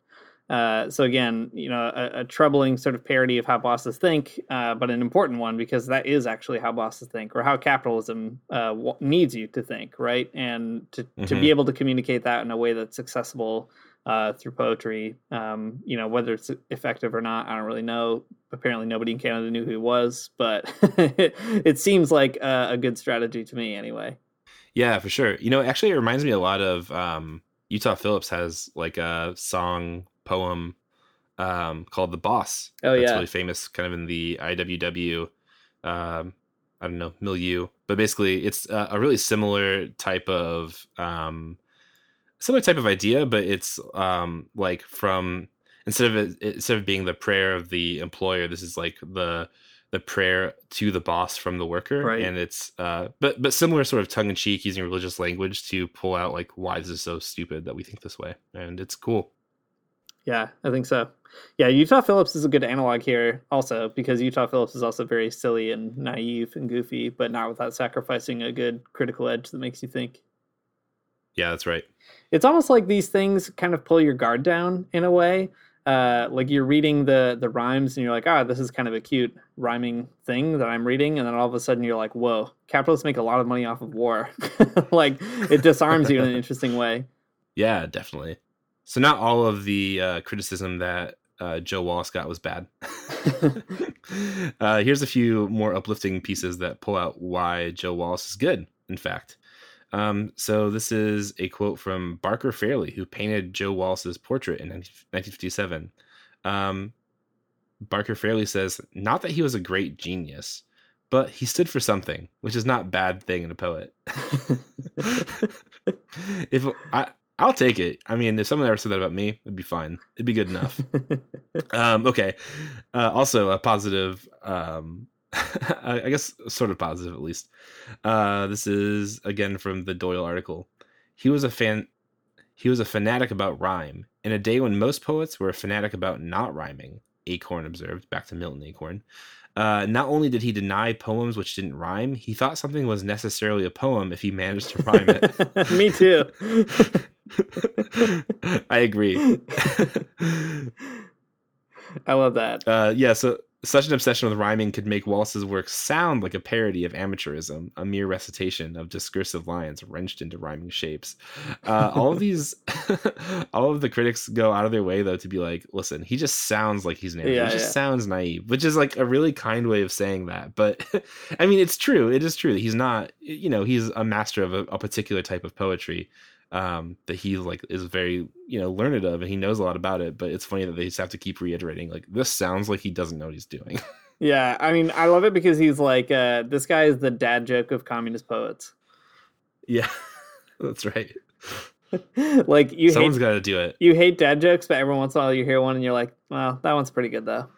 Uh, so again, you know, a, a troubling sort of parody of how bosses think, uh, but an important one because that is actually how bosses think, or how capitalism uh, w- needs you to think, right? And to to Mhm. be able to communicate that in a way that's accessible uh, through poetry, um, you know, whether it's effective or not, I don't really know. Apparently, nobody in Canada knew who he was, but it seems like a, a good strategy to me, anyway. Yeah, for sure. You know, actually, it reminds me a lot of um, Utah Phillips has like a song poem um, called "The Boss." Oh, that's yeah. really famous, kind of in the IWW. Um, I don't know milieu, but basically, it's a, a really similar type of um, similar type of idea, but it's um, like from instead of it, instead of being the prayer of the employer, this is like the the prayer to the boss from the worker Right. and it's uh but but similar sort of tongue-in-cheek using religious language to pull out like why this is so stupid that we think this way and it's cool Yeah, I think so. Yeah, Utah Phillips is a good analog here also because Utah Phillips is also very silly and naive and goofy, but not without sacrificing a good critical edge that makes you think. yeah that's right It's almost like these things kind of pull your guard down in a way. Uh, like you're reading the the rhymes and you're like, ah, this is kind of a cute rhyming thing that I'm reading, and then all of a sudden you're like, whoa, capitalists make a lot of money off of war. like it disarms you in an interesting way. Yeah, definitely. So not all of the uh, criticism that uh, Joe Wallace got was bad. uh, here's a few more uplifting pieces that pull out why Joe Wallace is good. In fact, um, so this is a quote from Barker Fairley, who painted Joe Wallace's portrait in 1957. Um, Barker Fairley says, not that he was a great genius, but he stood for something, which is not bad thing in a poet. if I, I'll take it. I mean, if someone ever said that about me, it'd be fine. It'd be good enough. um, okay. Uh, also, a positive um, I guess sort of positive at least. Uh, this is again from the Doyle article. He was a fan. He was a fanatic about rhyme. In a day when most poets were a fanatic about not rhyming, Acorn observed. Back to Milton Acorn. Uh, not only did he deny poems which didn't rhyme, he thought something was necessarily a poem if he managed to rhyme it. Me too. I agree. I love that. Uh, yeah, so such an obsession with rhyming could make Wallace's work sound like a parody of amateurism, a mere recitation of discursive lines wrenched into rhyming shapes. Uh, all of these, all of the critics go out of their way though to be like, "Listen, he just sounds like he's naive. Yeah, he just yeah. sounds naive," which is like a really kind way of saying that. But I mean, it's true. It is true that he's not. You know, he's a master of a, a particular type of poetry um, that he like is very you know learned of and he knows a lot about it. But it's funny that they just have to keep reiterating like this sounds like he doesn't know what he's doing. yeah, I mean, I love it because he's like uh, this guy is the dad joke of communist poets. Yeah, that's right. like you, someone's got to do it. You hate dad jokes, but every once in a while you hear one and you're like, "Well, that one's pretty good though."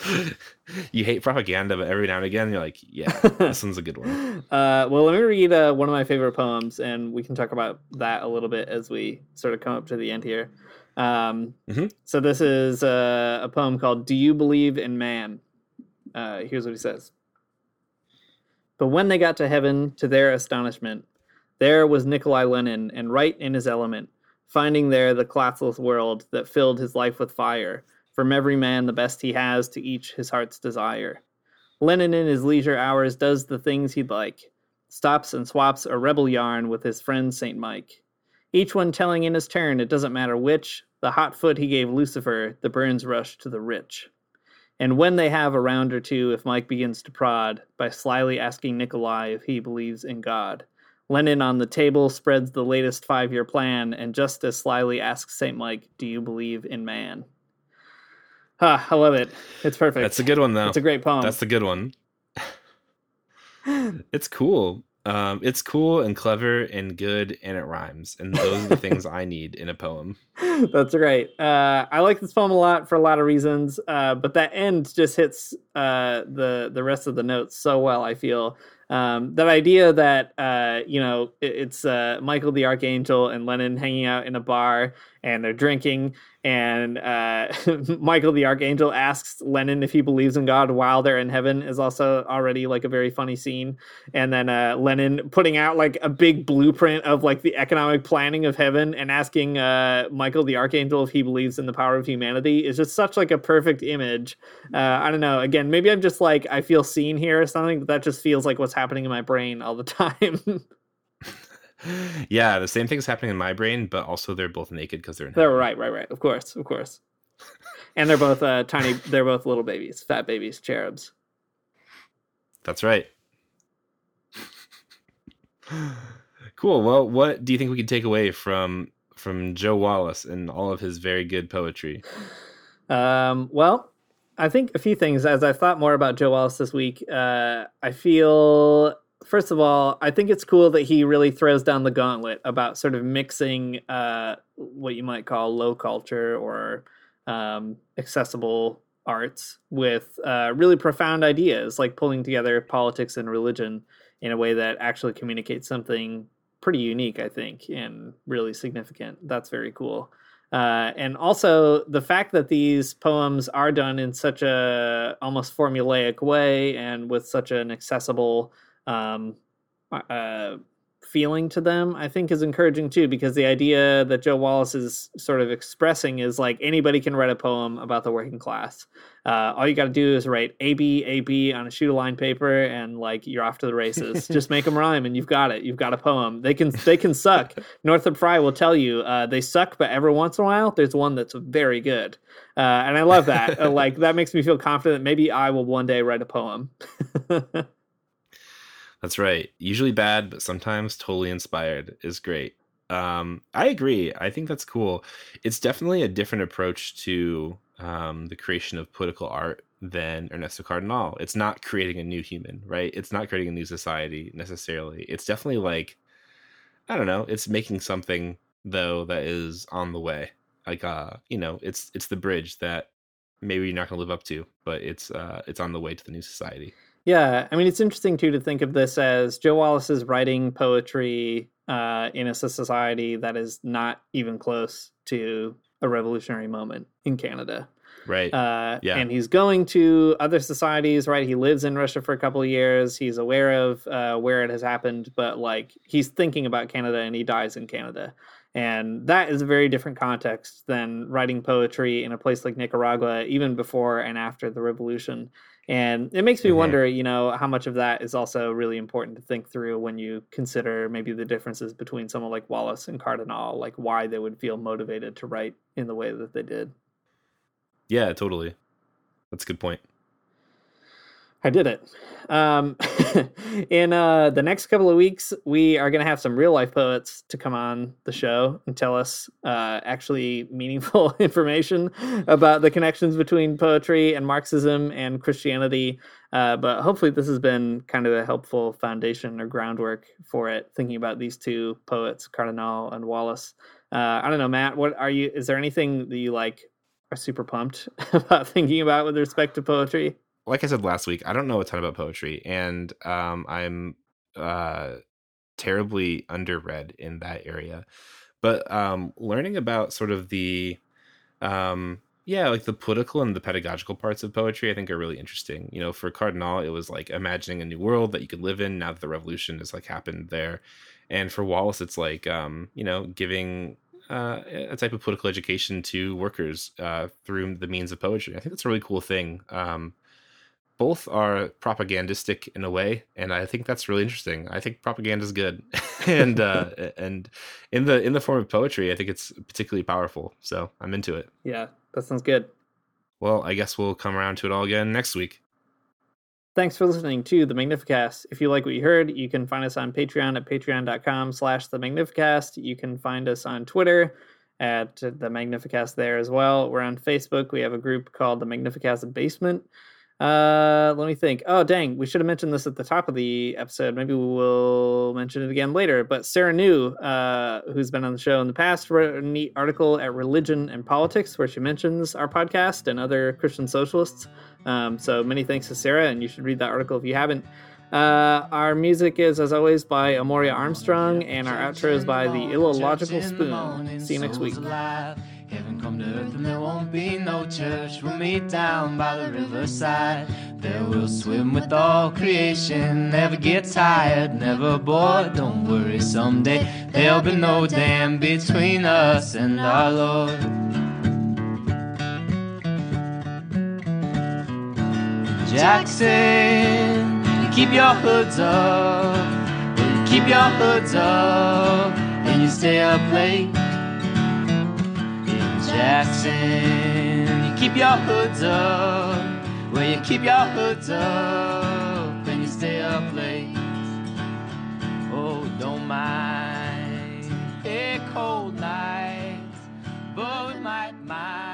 you hate propaganda, but every now and again you're like, yeah, this one's a good one. Uh, well, let me read uh, one of my favorite poems, and we can talk about that a little bit as we sort of come up to the end here. Um, mm-hmm. So this is uh, a poem called "Do You Believe in Man?" Uh, here's what he says. But when they got to heaven, to their astonishment, there was Nikolai Lenin, and right in his element, finding there the classless world that filled his life with fire from every man the best he has to each his heart's desire. Lenin in his leisure hours does the things he'd like, stops and swaps a rebel yarn with his friend St. Mike. Each one telling in his turn, it doesn't matter which, the hot foot he gave Lucifer, the burns rush to the rich. And when they have a round or two, if Mike begins to prod by slyly asking Nikolai if he believes in God, Lenin on the table spreads the latest five year plan and just as slyly asks St. Mike, Do you believe in man? Ah, I love it. It's perfect. That's a good one, though. It's a great poem. That's the good one. it's cool. Um, it's cool and clever and good, and it rhymes. And those are the things I need in a poem. That's great. Uh, I like this poem a lot for a lot of reasons, uh, but that end just hits uh, the the rest of the notes so well. I feel um, that idea that uh, you know it, it's uh, Michael the Archangel and Lenin hanging out in a bar and they're drinking and uh, Michael the Archangel asks Lenin if he believes in God while they're in heaven is also already like a very funny scene. And then uh, Lenin putting out like a big blueprint of like the economic planning of heaven and asking uh, Michael the Archangel if he believes in the power of humanity is just such like a perfect image. Uh, I don't know. Again, maybe I'm just like I feel seen here or something, but that just feels like what's happening in my brain all the time yeah, the same thing's happening in my brain, but also they're both naked because they're. They're right, right, right. Of course, of course. and they're both uh, tiny. They're both little babies, fat babies, cherubs. That's right. cool. Well, what do you think we can take away from from Joe Wallace and all of his very good poetry? Um, well, I think a few things. As I've thought more about Joe Wallace this week, uh, I feel first of all, I think it's cool that he really throws down the gauntlet about sort of mixing uh, what you might call low culture or um, accessible arts with uh, really profound ideas, like pulling together politics and religion in a way that actually communicates something pretty unique, I think, and really significant. That's very cool. Uh, and also the fact that these poems are done in such a almost formulaic way and with such an accessible um, uh, feeling to them, I think is encouraging too, because the idea that Joe Wallace is sort of expressing is like anybody can write a poem about the working class. Uh, all you got to do is write A B A B on a shoot a line paper, and like you're off to the races. Just make them rhyme, and you've got it. You've got a poem. They can they can suck. Northrop Frye will tell you uh, they suck, but every once in a while there's one that's very good, uh, and I love that. Like that makes me feel confident. That maybe I will one day write a poem. That's right. Usually bad, but sometimes totally inspired is great. Um, I agree. I think that's cool. It's definitely a different approach to um, the creation of political art than Ernesto Cardenal. It's not creating a new human, right? It's not creating a new society necessarily. It's definitely like, I don't know. It's making something though that is on the way. Like, uh, you know, it's it's the bridge that maybe you're not going to live up to, but it's uh, it's on the way to the new society. Yeah, I mean, it's interesting too to think of this as Joe Wallace is writing poetry uh, in a society that is not even close to a revolutionary moment in Canada. Right. Uh, yeah. And he's going to other societies, right? He lives in Russia for a couple of years. He's aware of uh, where it has happened, but like he's thinking about Canada and he dies in Canada. And that is a very different context than writing poetry in a place like Nicaragua, even before and after the revolution. And it makes me mm-hmm. wonder, you know, how much of that is also really important to think through when you consider maybe the differences between someone like Wallace and Cardenal, like why they would feel motivated to write in the way that they did. Yeah, totally. That's a good point. I did it. Um, in uh, the next couple of weeks, we are going to have some real life poets to come on the show and tell us uh, actually meaningful information about the connections between poetry and Marxism and Christianity. Uh, but hopefully, this has been kind of a helpful foundation or groundwork for it, thinking about these two poets, Cardenal and Wallace. Uh, I don't know, Matt. What are you? Is there anything that you like are super pumped about thinking about with respect to poetry? Like I said last week, I don't know a ton about poetry, and um, I'm uh, terribly underread in that area. But um, learning about sort of the, um, yeah, like the political and the pedagogical parts of poetry, I think are really interesting. You know, for Cardenal, it was like imagining a new world that you could live in now that the revolution has like happened there, and for Wallace, it's like um, you know giving uh, a type of political education to workers uh, through the means of poetry. I think that's a really cool thing. Um, both are propagandistic in a way, and I think that's really interesting. I think propaganda is good, and uh, and in the in the form of poetry, I think it's particularly powerful. So I'm into it. Yeah, that sounds good. Well, I guess we'll come around to it all again next week. Thanks for listening to the Magnificast. If you like what you heard, you can find us on Patreon at patreon.com slash the Magnificast. You can find us on Twitter at the Magnificast there as well. We're on Facebook. We have a group called the Magnificast Basement. Uh, let me think. Oh, dang, we should have mentioned this at the top of the episode. Maybe we will mention it again later. But Sarah New, uh, who's been on the show in the past, wrote a neat article at Religion and Politics where she mentions our podcast and other Christian socialists. Um, so many thanks to Sarah, and you should read that article if you haven't. Uh, our music is, as always, by Amaryah Armstrong, and our outro is by the Illogical Spoon. See you next week. Heaven come to earth and there won't be no church. We'll meet down by the riverside. There we'll swim with all creation. Never get tired, never bored. Don't worry, someday there'll be no dam between us and our Lord. Jackson, keep your hoods up. Keep your hoods up and you stay up late. Jackson, you keep your hoods up. Well, you keep your hoods up and you stay up late. Oh, don't mind a cold night, but might mind.